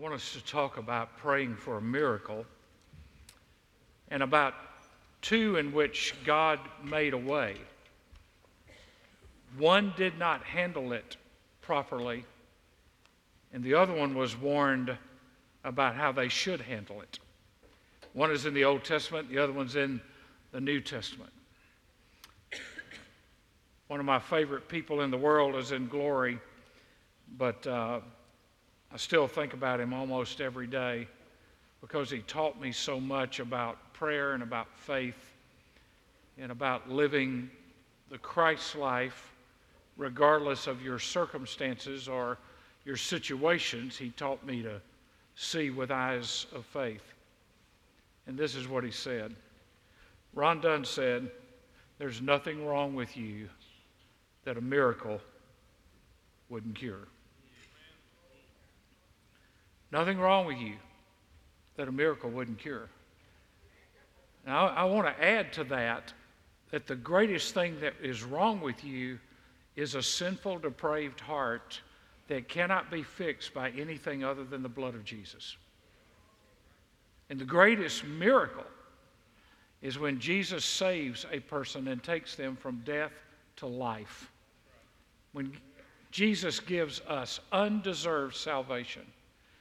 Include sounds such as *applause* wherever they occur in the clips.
want us to talk about praying for a miracle and about two in which God made a way. One did not handle it properly, and the other one was warned about how they should handle it. One is in the Old Testament, the other one's in the New Testament. One of my favorite people in the world is in glory, but uh, I still think about him almost every day because he taught me so much about prayer and about faith and about living the Christ life regardless of your circumstances or your situations. He taught me to see with eyes of faith. And this is what he said Ron Dunn said, There's nothing wrong with you that a miracle wouldn't cure. Nothing wrong with you that a miracle wouldn't cure. Now, I, want to add to that that the greatest thing that is wrong with you is a sinful, depraved heart that cannot be fixed by anything other than the blood of Jesus. And the greatest miracle is when Jesus saves a person and takes them from death to life. When Jesus gives us undeserved salvation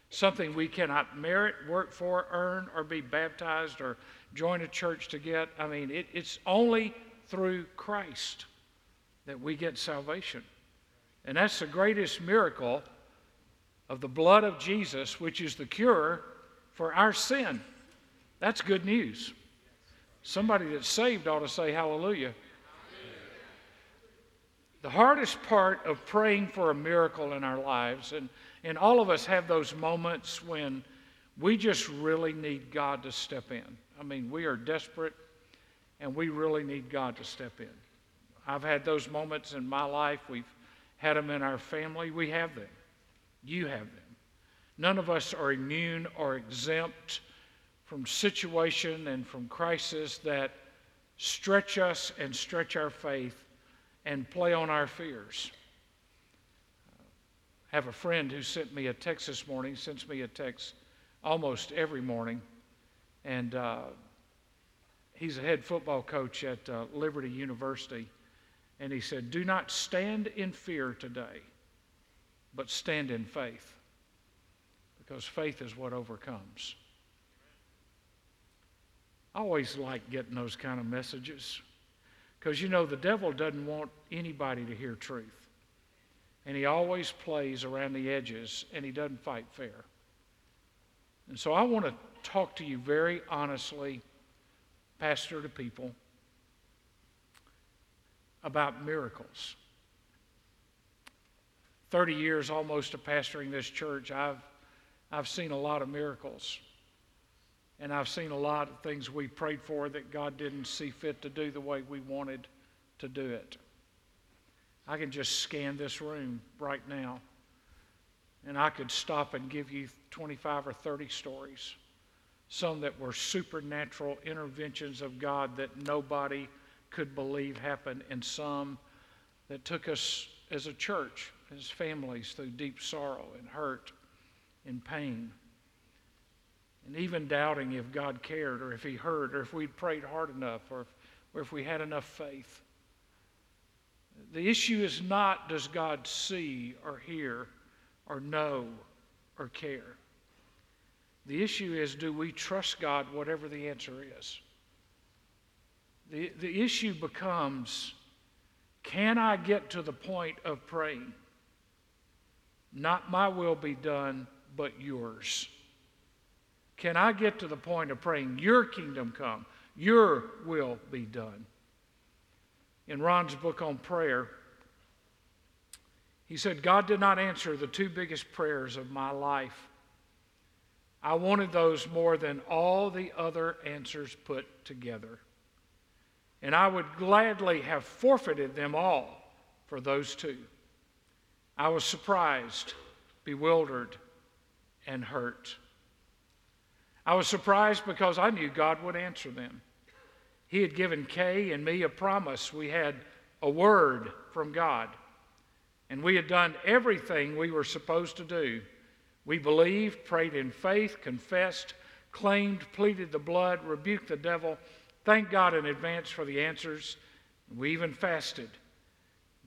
something we cannot merit, work for, earn, or be baptized or join a church to get. I mean, it, it's only through Christ that we get salvation. And that's the greatest miracle of the blood of Jesus, which is the cure for our sin. That's good news. Somebody that's saved ought to say hallelujah. The hardest part of praying for a miracle in our lives, and and all of us have those moments when we just really need God to step in. I mean, we are desperate and we really need God to step in. I've had those moments in my life. We've had them in our family. We have them. You have them. None of us are immune or exempt from situation and from crisis that stretch us and stretch our faith and play on our fears have a friend who sent me a text this morning, sends me a text almost every morning. And uh, he's a head football coach at uh, Liberty University. And he said, Do not stand in fear today, but stand in faith. Because faith is what overcomes. I always like getting those kind of messages. Because, you know, the devil doesn't want anybody to hear truth and he always plays around the edges and he doesn't fight fair. And so I want to talk to you very honestly, pastor to people, about miracles. 30 years almost of pastoring this church, I've, I've seen a lot of miracles. And I've seen a lot of things we prayed for that God didn't see fit to do the way we wanted to do it. I can just scan this room right now and I could stop and give you 25 or 30 stories. Some that were supernatural interventions of God that nobody could believe happened, and some that took us as a church, as families, through deep sorrow and hurt and pain. And even doubting if God cared or if He heard or if we'd prayed hard enough or if, or if we had enough faith. The issue is not does God see or hear or know or care. The issue is do we trust God whatever the answer is? The, the issue becomes can I get to the point of praying? Not my will be done, but yours. Can I get to the point of praying, Your kingdom come, Your will be done? In Ron's book on prayer, he said, God did not answer the two biggest prayers of my life. I wanted those more than all the other answers put together. And I would gladly have forfeited them all for those two. I was surprised, bewildered, and hurt. I was surprised because I knew God would answer them. He had given Kay and me a promise. We had a word from God. And we had done everything we were supposed to do. We believed, prayed in faith, confessed, claimed, pleaded the blood, rebuked the devil, thanked God in advance for the answers. We even fasted.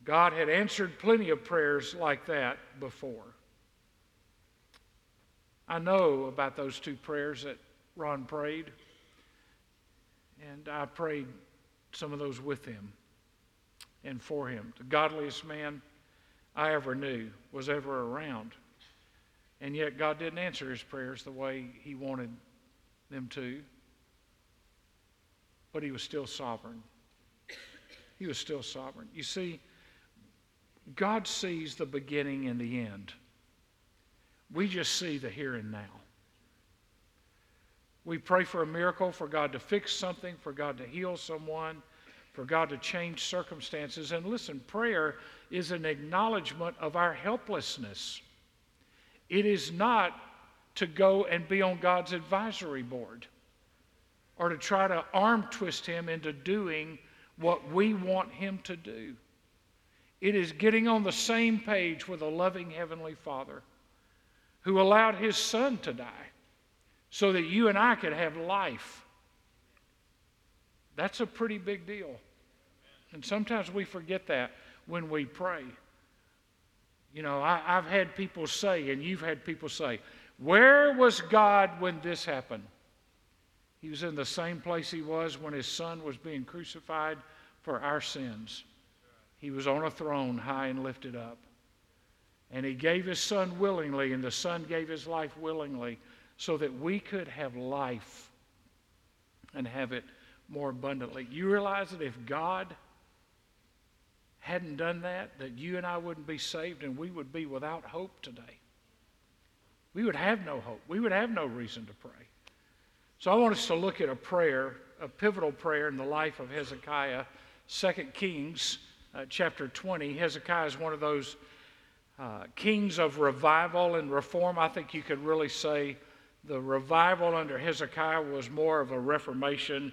God had answered plenty of prayers like that before. I know about those two prayers that Ron prayed, and I prayed some of those with him and for him. The godliest man I ever knew was ever around. And yet, God didn't answer his prayers the way he wanted them to. But he was still sovereign. He was still sovereign. You see, God sees the beginning and the end. We just see the here and now. We pray for a miracle, for God to fix something, for God to heal someone, for God to change circumstances. And listen, prayer is an acknowledgement of our helplessness. It is not to go and be on God's advisory board or to try to arm twist him into doing what we want him to do. It is getting on the same page with a loving Heavenly Father who allowed his Son to die so that you and I could have life. That's a pretty big deal. And sometimes we forget that when we pray. You know, I, have had people say, and you've had people say, Where was God when this happened? He was in the same place he was when his son was being crucified for our sins. He was on a throne high and lifted up. And he gave his son willingly, and the son gave his life willingly so that we could have life and have it more abundantly. You realize that if God hadn't done that, that you and I wouldn't be saved and we would be without hope today. We would have no hope. We would have no reason to pray. So I want us to look at a prayer, a pivotal prayer in the life of Hezekiah, 2 Kings uh, chapter 20. Hezekiah is one of those uh, kings of revival and reform. I think you could really say the revival under Hezekiah was more of a reformation.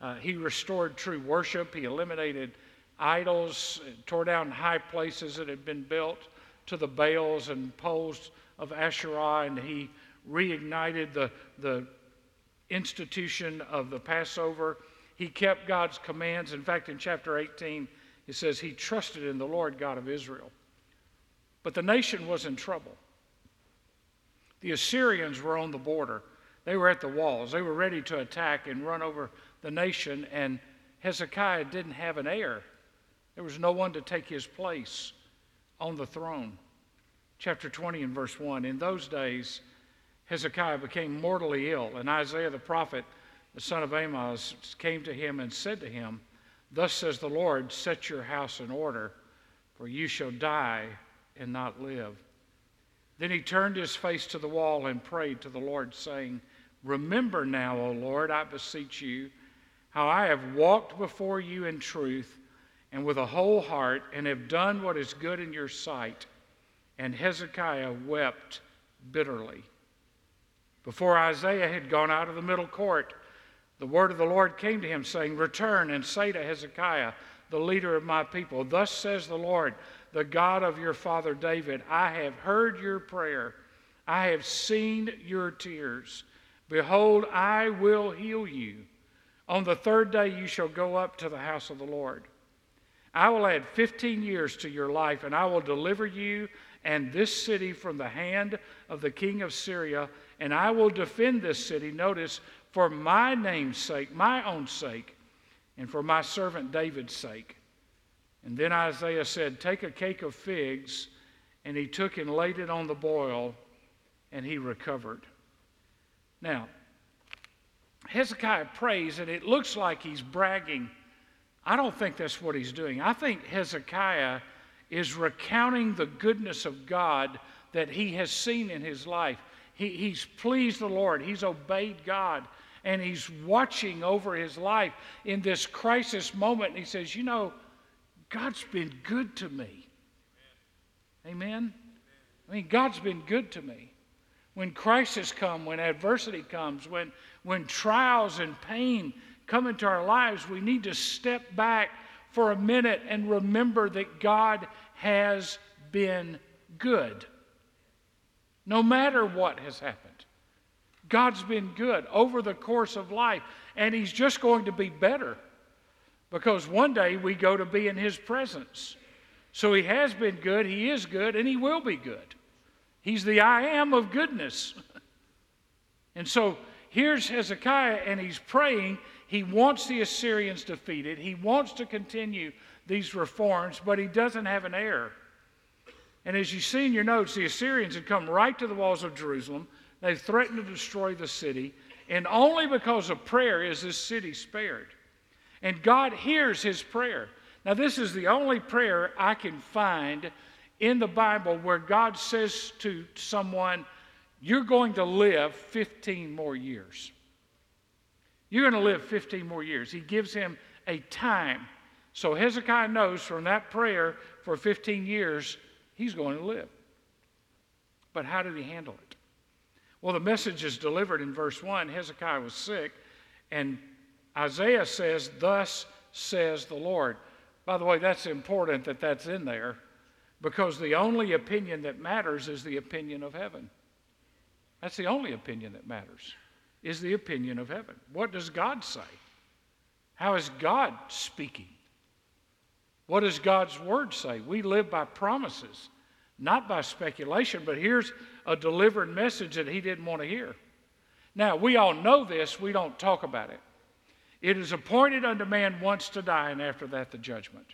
Uh, he restored true worship. He eliminated idols, tore down high places that had been built to the Baals and poles of Asherah, and he reignited the, the institution of the Passover. He kept God's commands. In fact, in chapter 18, it says he trusted in the Lord God of Israel. But the nation was in trouble. The Assyrians were on the border. They were at the walls. They were ready to attack and run over the nation, and Hezekiah didn't have an heir. There was no one to take his place on the throne. Chapter 20 and verse 1 In those days, Hezekiah became mortally ill, and Isaiah the prophet, the son of Amoz, came to him and said to him, Thus says the Lord, set your house in order, for you shall die and not live. Then he turned his face to the wall and prayed to the Lord, saying, Remember now, O Lord, I beseech you, how I have walked before you in truth and with a whole heart, and have done what is good in your sight. And Hezekiah wept bitterly. Before Isaiah had gone out of the middle court, the word of the Lord came to him, saying, Return and say to Hezekiah, the leader of my people, Thus says the Lord, the God of your father David, I have heard your prayer, I have seen your tears. Behold, I will heal you. On the third day you shall go up to the house of the Lord. I will add 15 years to your life, and I will deliver you and this city from the hand of the king of Syria, and I will defend this city, notice, for my name's sake, my own sake, and for my servant David's sake. And then Isaiah said, Take a cake of figs, and he took and laid it on the boil, and he recovered. Now, Hezekiah prays, and it looks like he's bragging I don't think that's what he's doing. I think Hezekiah is recounting the goodness of God that he has seen in his life. He, he's pleased the Lord, he's obeyed God, and he's watching over his life in this crisis moment. And he says, You know, God's been good to me. Amen? I mean, God's been good to me. When crisis come, when adversity comes, when, when trials and pain come into our lives, we need to step back for a minute and remember that God has been good. no matter what has happened. God's been good over the course of life, and He's just going to be better because one day we go to be in His presence. So He has been good, He is good, and He will be good. He's the I am of goodness. *laughs* and so here's Hezekiah, and he's praying. He wants the Assyrians defeated, he wants to continue these reforms, but he doesn't have an heir. And as you see in your notes, the Assyrians had come right to the walls of Jerusalem. They've threatened to destroy the city. And only because of prayer is this city spared. And God hears his prayer. Now, this is the only prayer I can find in the Bible where God says to someone, You're going to live 15 more years. You're going to live 15 more years. He gives him a time. So Hezekiah knows from that prayer for 15 years, he's going to live. But how did he handle it? Well, the message is delivered in verse 1. Hezekiah was sick, and Isaiah says, Thus says the Lord. By the way, that's important that that's in there because the only opinion that matters is the opinion of heaven. That's the only opinion that matters, is the opinion of heaven. What does God say? How is God speaking? What does God's word say? We live by promises, not by speculation, but here's a delivered message that he didn't want to hear. Now, we all know this, we don't talk about it. It is appointed unto man once to die, and after that, the judgment.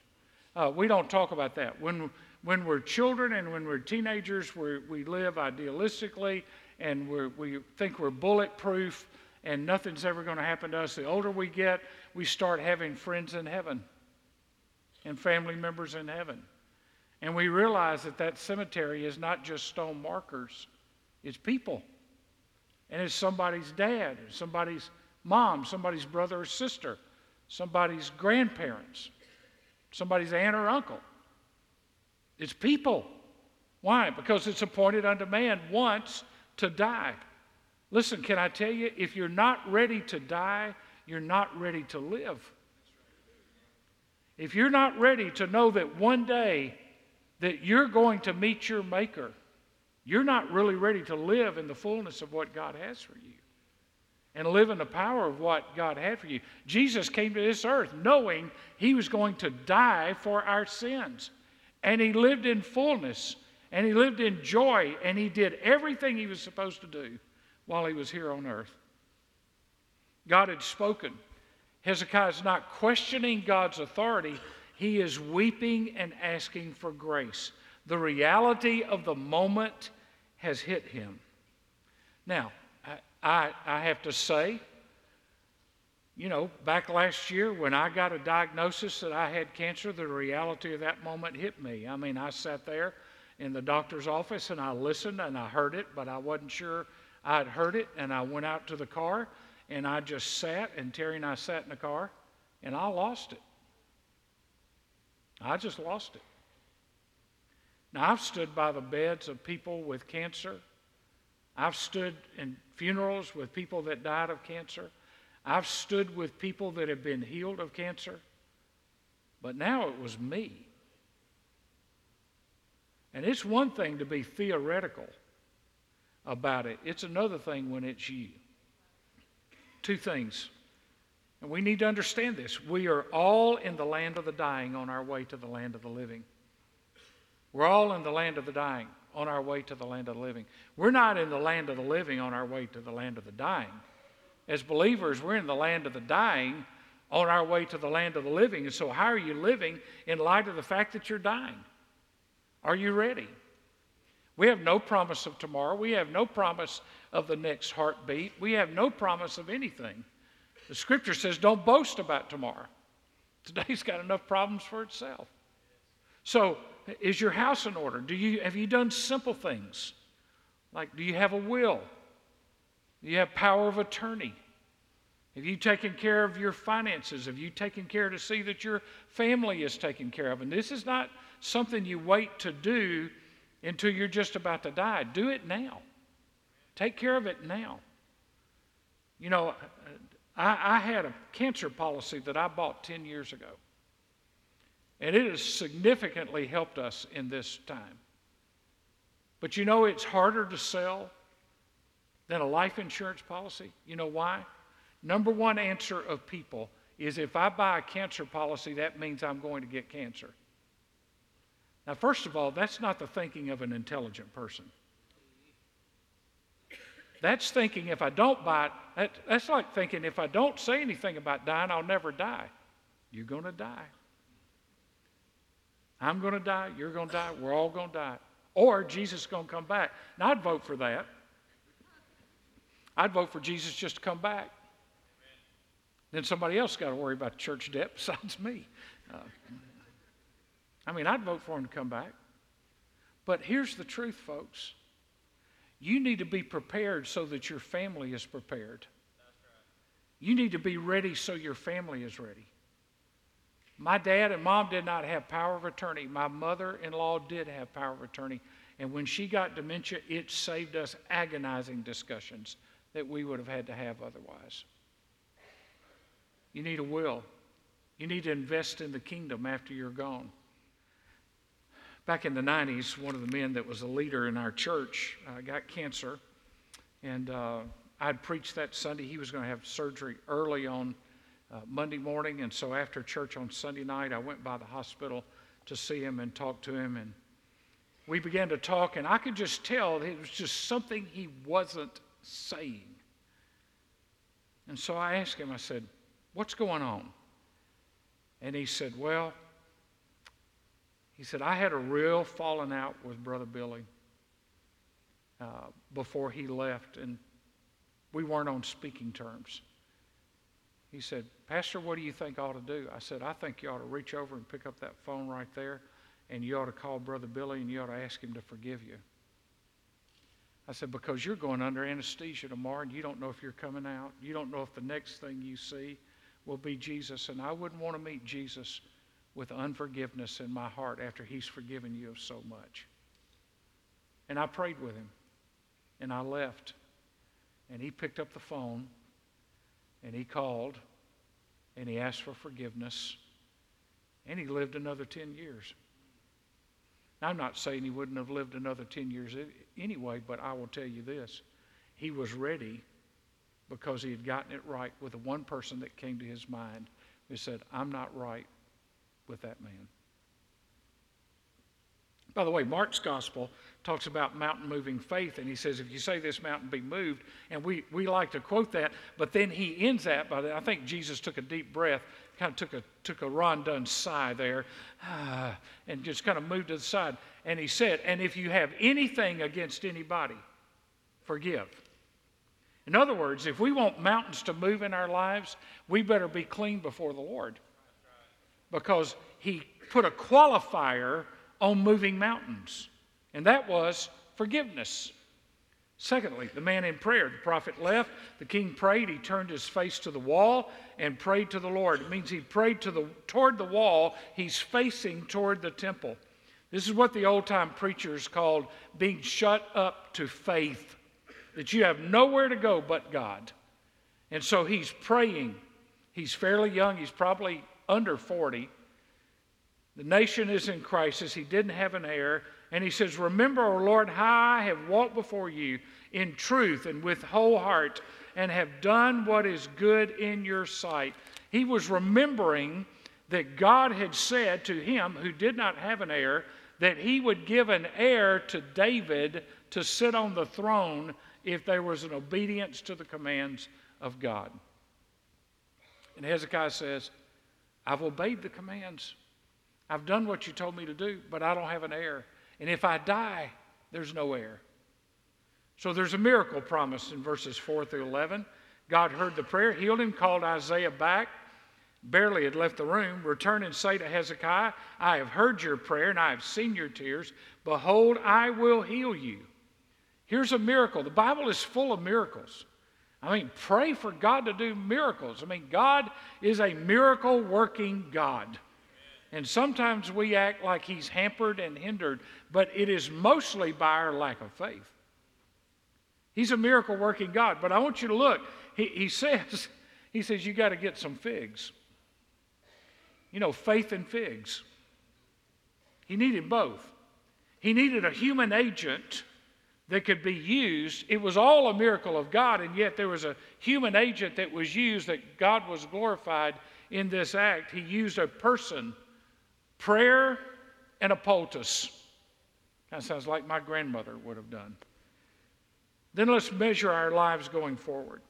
Uh, we don't talk about that. When when we're children and when we're teenagers, we we live idealistically and we we think we're bulletproof and nothing's ever going to happen to us. The older we get, we start having friends in heaven and family members in heaven. And we realize that that cemetery is not just stone markers, it's people. And it's somebody's dad, somebody's mom, somebody's brother or sister, somebody's grandparents, somebody's aunt or uncle. It's people. Why? Because it's appointed unto man once to die. Listen, can I tell you, if you're not ready to die, you're not ready to live. If you're not ready to know that one day that you're going to meet your maker, you're not really ready to live in the fullness of what God has for you and live in the power of what God had for you. Jesus came to this earth knowing he was going to die for our sins. And he lived in fullness and he lived in joy and he did everything he was supposed to do while he was here on earth. God had spoken. Hezekiah is not questioning God's authority, he is weeping and asking for grace. The reality of the moment has hit him. Now, I, I have to say, you know, back last year when I got a diagnosis that I had cancer, the reality of that moment hit me. I mean, I sat there in the doctor's office and I listened and I heard it, but I wasn't sure I'd heard it. And I went out to the car and I just sat, and Terry and I sat in the car and I lost it. I just lost it. Now, I've stood by the beds of people with cancer. I've stood in funerals with people that died of cancer. I've stood with people that have been healed of cancer, but now it was me. And it's one thing to be theoretical about it, it's another thing when it's you. Two things. And we need to understand this. We are all in the land of the dying on our way to the land of the living. We're all in the land of the dying on our way to the land of the living. We're not in the land of the living on our way to the land of the dying. As believers, we're in the land of the dying on our way to the land of the living. And so, how are you living in light of the fact that you're dying? Are you ready? We have no promise of tomorrow. We have no promise of the next heartbeat. We have no promise of anything. The scripture says, don't boast about tomorrow. *laughs* Today's got enough problems for itself. So, is your house in order? Do you, have you done simple things? Like, do you have a will? Do you have power of attorney? Have you taken care of your finances? Have you taken care to see that your family is taken care of? And this is not something you wait to do until you're just about to die. Do it now. Take care of it now. You know, I, I had a cancer policy that I bought 10 years ago, and it has significantly helped us in this time. But you know it's harder to sell than a life insurance policy? You know why? Number one answer of people is if I buy a cancer policy, that means I'm going to get cancer. Now, first of all, that's not the thinking of an intelligent person. That's thinking if I don't buy it, that, that's like thinking if I don't say anything about dying, I'll never die. You're going to die. I'm going to die. You're going to die. We're all going to die. Or Jesus is going to come back. Now, I'd vote for that. I'd vote for Jesus just to come back. Then somebody else got to worry about church debt *laughs* besides me. Uh, I mean, I'd vote for him to come back. But here's the truth, folks. You need to be prepared so that your family is prepared. You need to be ready so your family is ready. My dad and mom did not have power of attorney. My mother in law did have power of attorney. And when she got dementia, it saved us agonizing discussions that we would have had to have otherwise. You need a will. You need to invest in the kingdom after you're gone. Back in the 90s, one of the men that was a leader in our church uh, got cancer. And uh, I'd preached that Sunday. He was going to have surgery early on uh, Monday morning. And so after church on Sunday night, I went by the hospital to see him and talk to him. And we began to talk, and I could just tell it was just something he wasn't saying. And so I asked him, I said, What's going on? And he said, Well, he said, I had a real falling out with Brother Billy uh, before he left, and we weren't on speaking terms. He said, Pastor, what do you think I ought to do? I said, I think you ought to reach over and pick up that phone right there, and you ought to call Brother Billy and you ought to ask him to forgive you. I said, because you're going under anesthesia tomorrow and you don't know if you're coming out. You don't know if the next thing you see will be Jesus. And I wouldn't want to meet Jesus with unforgiveness in my heart after he's forgiven you of so much. And I prayed with him. And I left. And he picked up the phone and he called and he asked for forgiveness. And he lived another 10 years. Now, I'm not saying he wouldn't have lived another 10 years anyway, but I will tell you this. He was ready because he had gotten it right with the one person that came to his mind who said, I'm not right with that man. By the way, Mark's gospel talks about mountain moving faith, and he says, if you say this mountain be moved, and we, we like to quote that, but then he ends that by, the, I think Jesus took a deep breath, kind of took a, took a Ron Dunn sigh there, *sighs* and just kind of moved to the side. And he said, and if you have anything against anybody, forgive. In other words, if we want mountains to move in our lives, we better be clean before the Lord. Because he put a qualifier on moving mountains, and that was forgiveness. Secondly, the man in prayer. The prophet left, the king prayed, he turned his face to the wall and prayed to the Lord. It means he prayed to the, toward the wall, he's facing toward the temple. This is what the old time preachers called being shut up to faith that you have nowhere to go but God. And so he's praying. He's fairly young, he's probably under 40. The nation is in crisis. He didn't have an heir. And he says, Remember, O Lord, how I have walked before you in truth and with whole heart and have done what is good in your sight. He was remembering that God had said to him, who did not have an heir, that he would give an heir to David to sit on the throne if there was an obedience to the commands of God. And Hezekiah says, I've obeyed the commands. I've done what you told me to do, but I don't have an heir. And if I die, there's no heir. So there's a miracle promised in verses 4 through 11. God heard the prayer, healed him, called Isaiah back. Barely had left the room. Return and say to Hezekiah, I have heard your prayer and I have seen your tears. Behold, I will heal you. Here's a miracle. The Bible is full of miracles. I mean, pray for God to do miracles. I mean, God is a miracle working God. And sometimes we act like He's hampered and hindered, but it is mostly by our lack of faith. He's a miracle working God. But I want you to look. He, he *laughs* says, He says, you got to get some figs. You know, faith and figs. He needed both. He needed a human agent that could be used. It was all a miracle of God, and yet there was a human agent that was used that God was glorified in this act. He used a person, prayer, and a poultice. That sounds like my grandmother would have done. Then let's measure our lives going forward.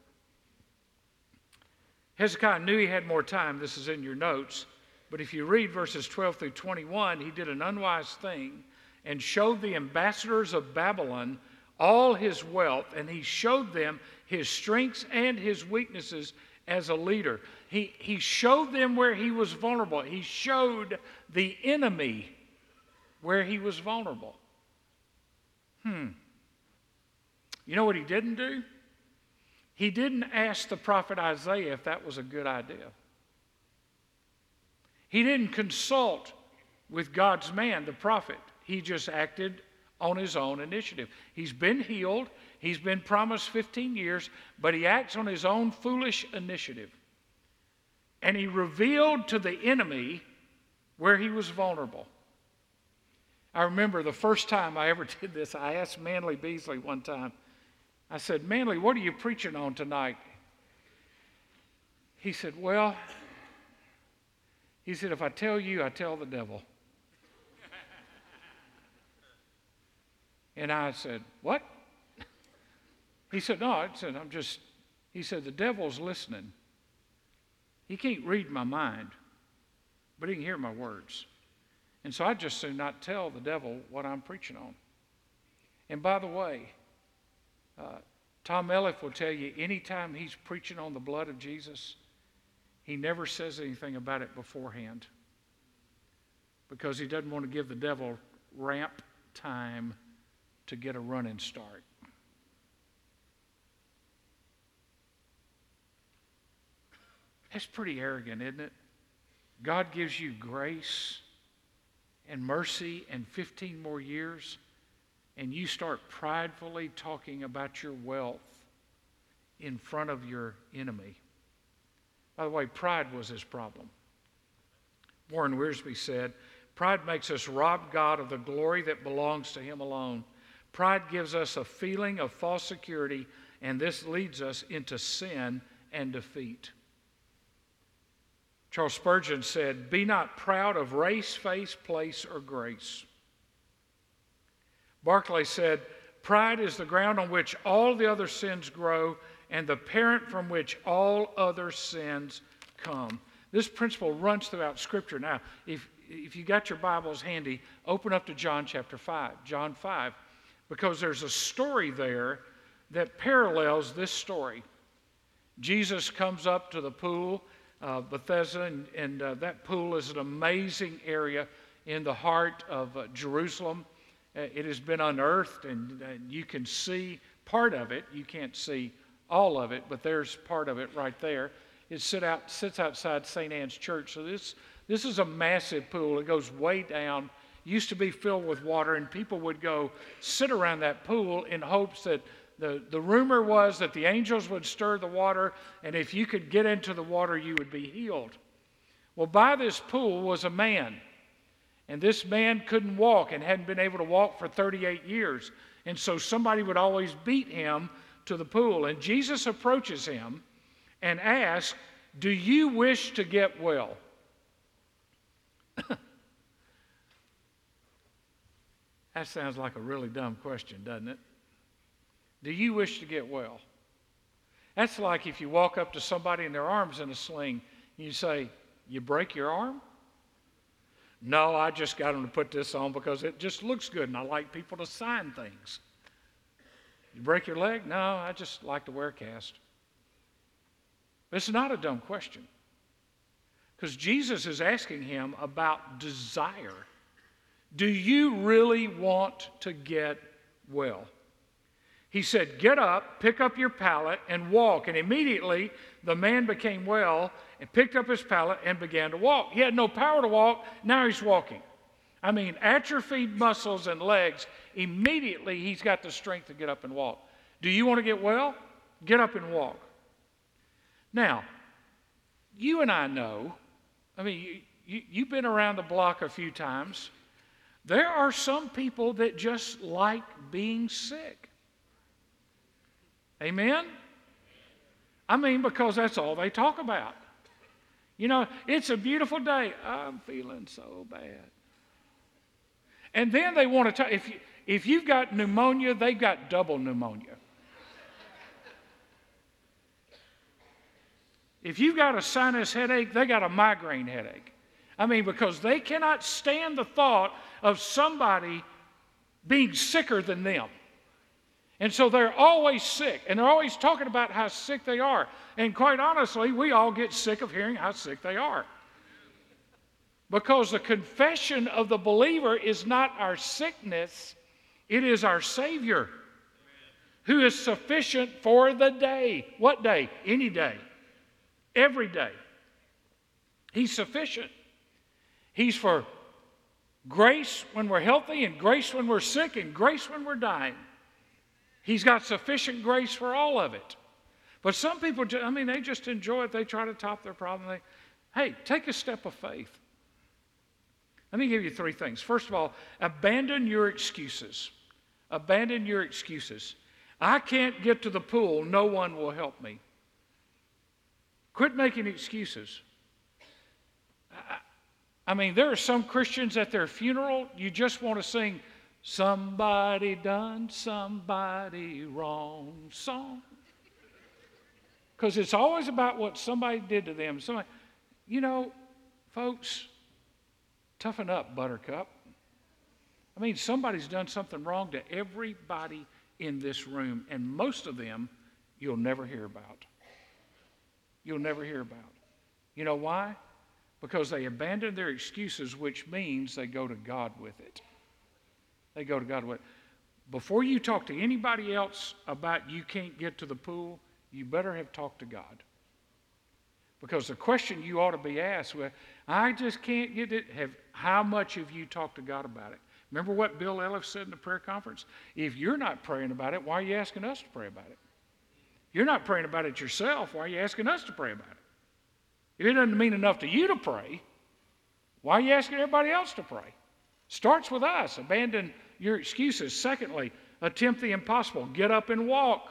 Hezekiah knew he had more time. This is in your notes. But if you read verses 12 through 21, he did an unwise thing and showed the ambassadors of Babylon all his wealth, and he showed them his strengths and his weaknesses as a leader. He, he showed them where he was vulnerable. He showed the enemy where he was vulnerable. Hmm. You know what he didn't do? He didn't ask the prophet Isaiah if that was a good idea. He didn't consult with God's man, the prophet. He just acted on his own initiative. He's been healed, he's been promised 15 years, but he acts on his own foolish initiative. And he revealed to the enemy where he was vulnerable. I remember the first time I ever *laughs* did this, I asked Manley Beasley one time, I said, Manley, what are you preaching on tonight? He said, Well, he said, if I tell you, I tell the devil. *laughs* and I said, What? He said, No, I said, I'm just, he said, the devil's listening. He can't read my mind, but he can hear my words. And so I just soon not tell the devil what I'm preaching on. And by the way, uh, Tom Elliff will tell you anytime he's preaching on the blood of Jesus, he never says anything about it beforehand because he doesn't want to give the devil ramp time to get a running start. That's pretty arrogant, isn't it? God gives you grace and mercy and 15 more years, and you start pridefully talking about your wealth in front of your enemy. By the way, pride was his problem. Warren Wiersbe said, Pride makes us rob God of the glory that belongs to Him alone. Pride gives us a feeling of false security, and this leads us into sin and defeat. Charles Spurgeon said, Be not proud of race, face, place, or grace. Barclay said, Pride is the ground on which all the other sins grow and the parent from which all other sins come. This principle runs throughout Scripture. Now, if, if you got your Bibles handy, open up to John chapter 5. John 5, because there's a story there that parallels this story. Jesus comes up to the pool uh, Bethesda, and, and uh, that pool is an amazing area in the heart of uh, Jerusalem. Uh, it has been unearthed, and you can see part of it. You can't see all of it, but there's part of it right there. It sit out, sits outside St. Anne's Church. So this, this is a massive pool. It goes way down. Used to be filled with water, and people would go sit around that pool in hopes that the, the rumor was that the angels would stir the water, and if you could get into the water, you would be healed. Well, by this pool was a man, and this man couldn't walk and hadn't been able to walk for 38 years. And so somebody would always beat him to the pool. And Jesus approaches him and asks, Do you wish to get well? *laughs* that sounds like a really dumb question, doesn't it? Do you wish to get well? That's like if you walk up to somebody and their arm's in a sling, and you say, You break your arm? No, I just got them to put this on because it just looks good and I like people to sign things. You break your leg? No, I just like to wear a cast. It's not a dumb question because Jesus is asking him about desire. Do you really want to get well? He said, Get up, pick up your pallet, and walk. And immediately the man became well and picked up his pallet and began to walk. He had no power to walk, now he's walking. I mean, atrophied muscles and legs, immediately he's got the strength to get up and walk. Do you want to get well? Get up and walk. Now, you and I know, I mean, you, you, you've been around the block a few times. There are some people that just like being sick. Amen? I mean, because that's all they talk about. You know, it's a beautiful day. I'm feeling so bad. And then they want to talk. If, you, if you've got pneumonia, they've got double pneumonia. If you've got a sinus headache, they got a migraine headache. I mean, because they cannot stand the thought of somebody being sicker than them. And so they're always sick, and they're always talking about how sick they are. And quite honestly, we all get sick of hearing how sick they are. Because the confession of the believer is not our sickness, it is our Savior who is sufficient for the day. What day? Any day. Every day. He's sufficient. He's for grace when we're healthy, and grace when we're sick, and grace when we're dying. He's got sufficient grace for all of it. But some people, I mean, they just enjoy it. They try to top their problem. They, hey, take a step of faith. Let me give you three things. First of all, abandon your excuses. Abandon your excuses. I can't get to the pool, no one will help me. Quit making excuses. I, I mean, there are some Christians at their funeral, you just want to sing, Somebody done somebody wrong song. Because it's always about what somebody did to them. Somebody, you know, folks, toughen up, Buttercup. I mean, somebody's done something wrong to everybody in this room, and most of them you'll never hear about. You'll never hear about. You know why? Because they abandon their excuses, which means they go to God with it. They go to God with. Before you talk to anybody else about you can't get to the pool, you better have talked to God. Because the question you ought to be asked, well, I just can't get it. Have, how much have you talked to God about it? Remember what Bill Ellis said in the prayer conference? If you're not praying about it, why are you asking us to pray about it? You're not praying about it yourself. Why are you asking us to pray about it? If it doesn't mean enough to you to pray, why are you asking everybody else to pray? Starts with us. Abandon your excuses. Secondly, attempt the impossible. Get up and walk.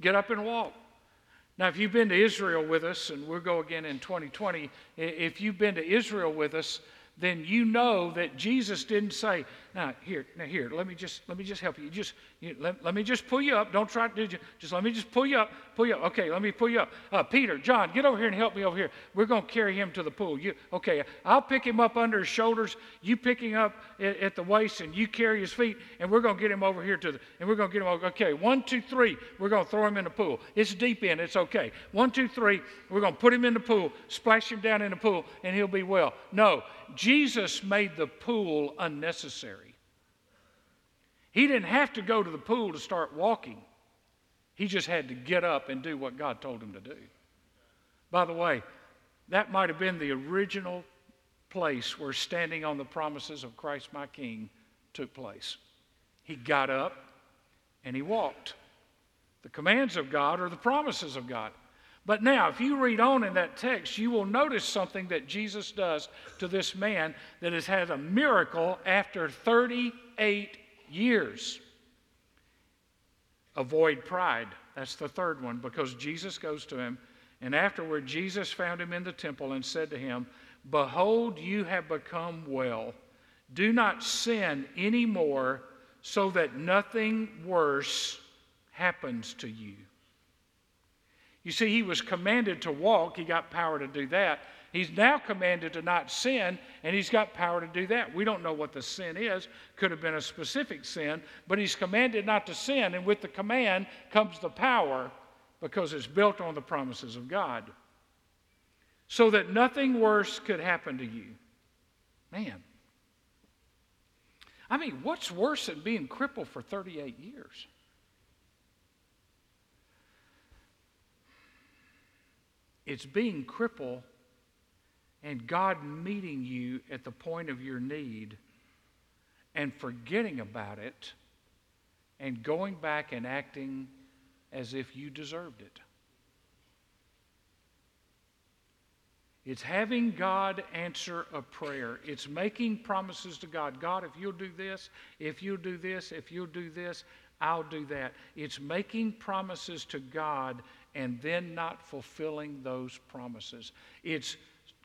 Get up and walk. Now, if you've been to Israel with us, and we'll go again in 2020, if you've been to Israel with us, then you know that Jesus didn't say, now here, now here, let me just let me just help you. Just you, let, let me just pull you up. Don't try to do just let me just pull you up, pull you up. Okay, let me pull you up. Uh, Peter, John, get over here and help me over here. We're going to carry him to the pool. You okay? I'll pick him up under his shoulders. You pick him up at, at the waist, and you carry his feet, and we're going to get him over here to the. And we're to get him over. Okay, one, two, three. We're going to throw him in the pool. It's deep in. It's okay. One, two, three. We're going to put him in the pool, splash him down in the pool, and he'll be well. No, Jesus made the pool unnecessary. He didn't have to go to the pool to start walking, he just had to get up and do what God told him to do. By the way, that might have been the original place where standing on the promises of Christ my King took place. He got up and he walked. The commands of God are the promises of God. But now, if you read on in that text, you will notice something that Jesus does to this man that has had a miracle after 38 years. Avoid pride. That's the third one because Jesus goes to him. And afterward, Jesus found him in the temple and said to him, Behold, you have become well. Do not sin any more so that nothing worse happens to you. You see, he was commanded to walk, he got power to do that. He's now commanded to not sin, and he's got power to do that. We don't know what the sin is. Could have been a specific sin, but he's commanded not to sin, and with the command comes the power because it's built on the promises of God. So that nothing worse could happen to you. Man. I mean, what's worse than being crippled for 38 years? It's being crippled and God meeting you at the point of your need and forgetting about it and going back and acting as if you deserved it. It's having God answer a prayer. It's making promises to God. God, if you'll do this, if you'll do this, if you'll do this, I'll do that. It's making promises to God and then not fulfilling those promises. It's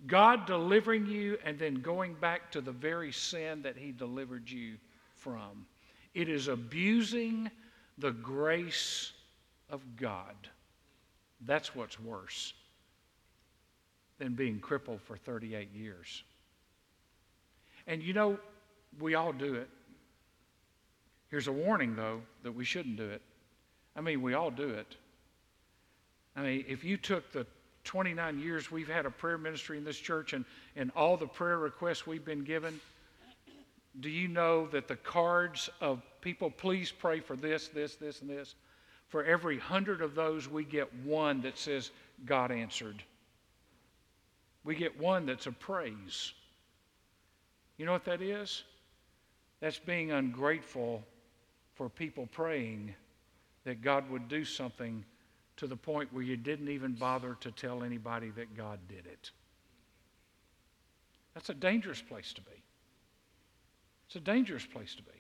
God delivering you and then going back to the very sin that He delivered you from. It is abusing the grace of God. That's what's worse than being crippled for 38 years. And you know, we all do it. Here's a warning, though, that we shouldn't do it. I mean, we all do it. I mean, if you took the 29 years we've had a prayer ministry in this church and, and all the prayer requests we've been given, do you know that the cards of people, please pray for this, this, this, and this? For every hundred of those, we get one that says, God answered. We get one that's a praise. You know what that is? That's being ungrateful for people praying that God would do something to the point where you didn't even bother to tell anybody that God did it. That's a dangerous place to be. It's a dangerous place to be.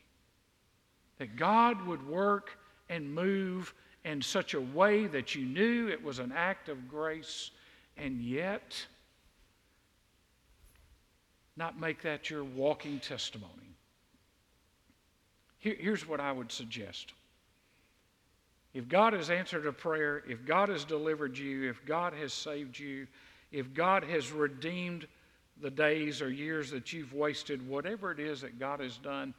That God would work and move in such a way that you knew it was an act of grace, and yet not make that your walking testimony. Here, here's what I would suggest. If God has answered a prayer, if God has delivered you, if God has saved you, if God has redeemed the days or years that you've wasted, whatever it is that God has done,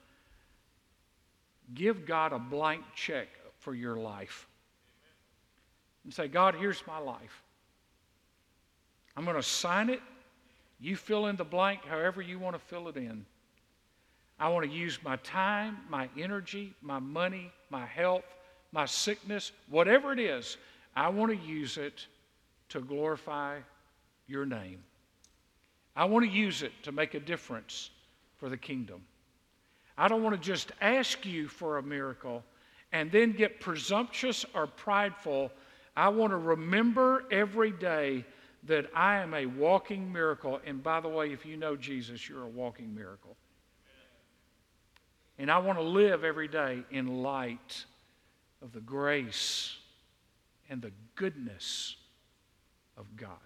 give God a blank check for your life. And say, God, here's my life. I'm going to sign it you fill in the blank however you want to fill it in. I want to use my time, my energy, my money, my health, my sickness, whatever it is, I want to use it to glorify your name. I want to use it to make a difference for the kingdom. I don't want to just ask you for a miracle and then get presumptuous or prideful. I want to remember every day that I am a walking miracle. And by the way, if you know Jesus, you're a walking miracle. And I want to live every day in light of the grace and the goodness of God.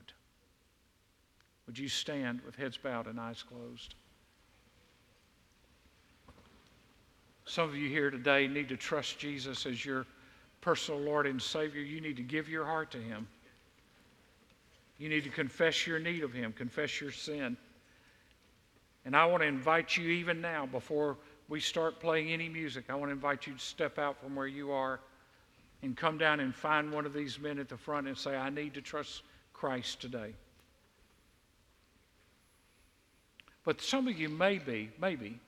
Would you stand with heads bowed and eyes closed? Some of you here today need to trust Jesus as your personal Lord and Savior. You need to give your heart to Him. You need to confess your need of Him, confess your sin. And I want to invite you, even now, before we start playing any music, I want to invite you to step out from where you are and come down and find one of these men at the front and say, I need to trust Christ today. But some of you may be, maybe,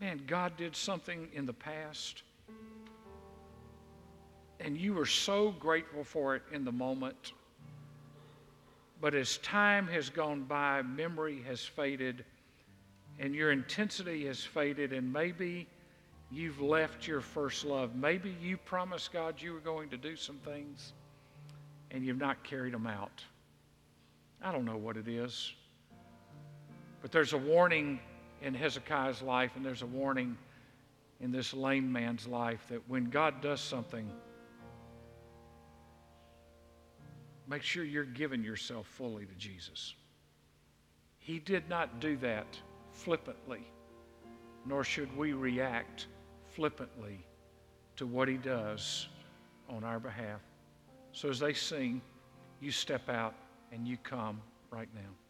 man, God did something in the past and you were so grateful for it in the moment. But as time has gone by, memory has faded, and your intensity has faded, and maybe you've left your first love. Maybe you promised God you were going to do some things, and you've not carried them out. I don't know what it is. But there's a warning in Hezekiah's life, and there's a warning in this lame man's life that when God does something, make sure you're giving yourself fully to Jesus. He did not do that flippantly, nor should we react flippantly to what he does on our behalf. So as they sing, you step out and you come right now.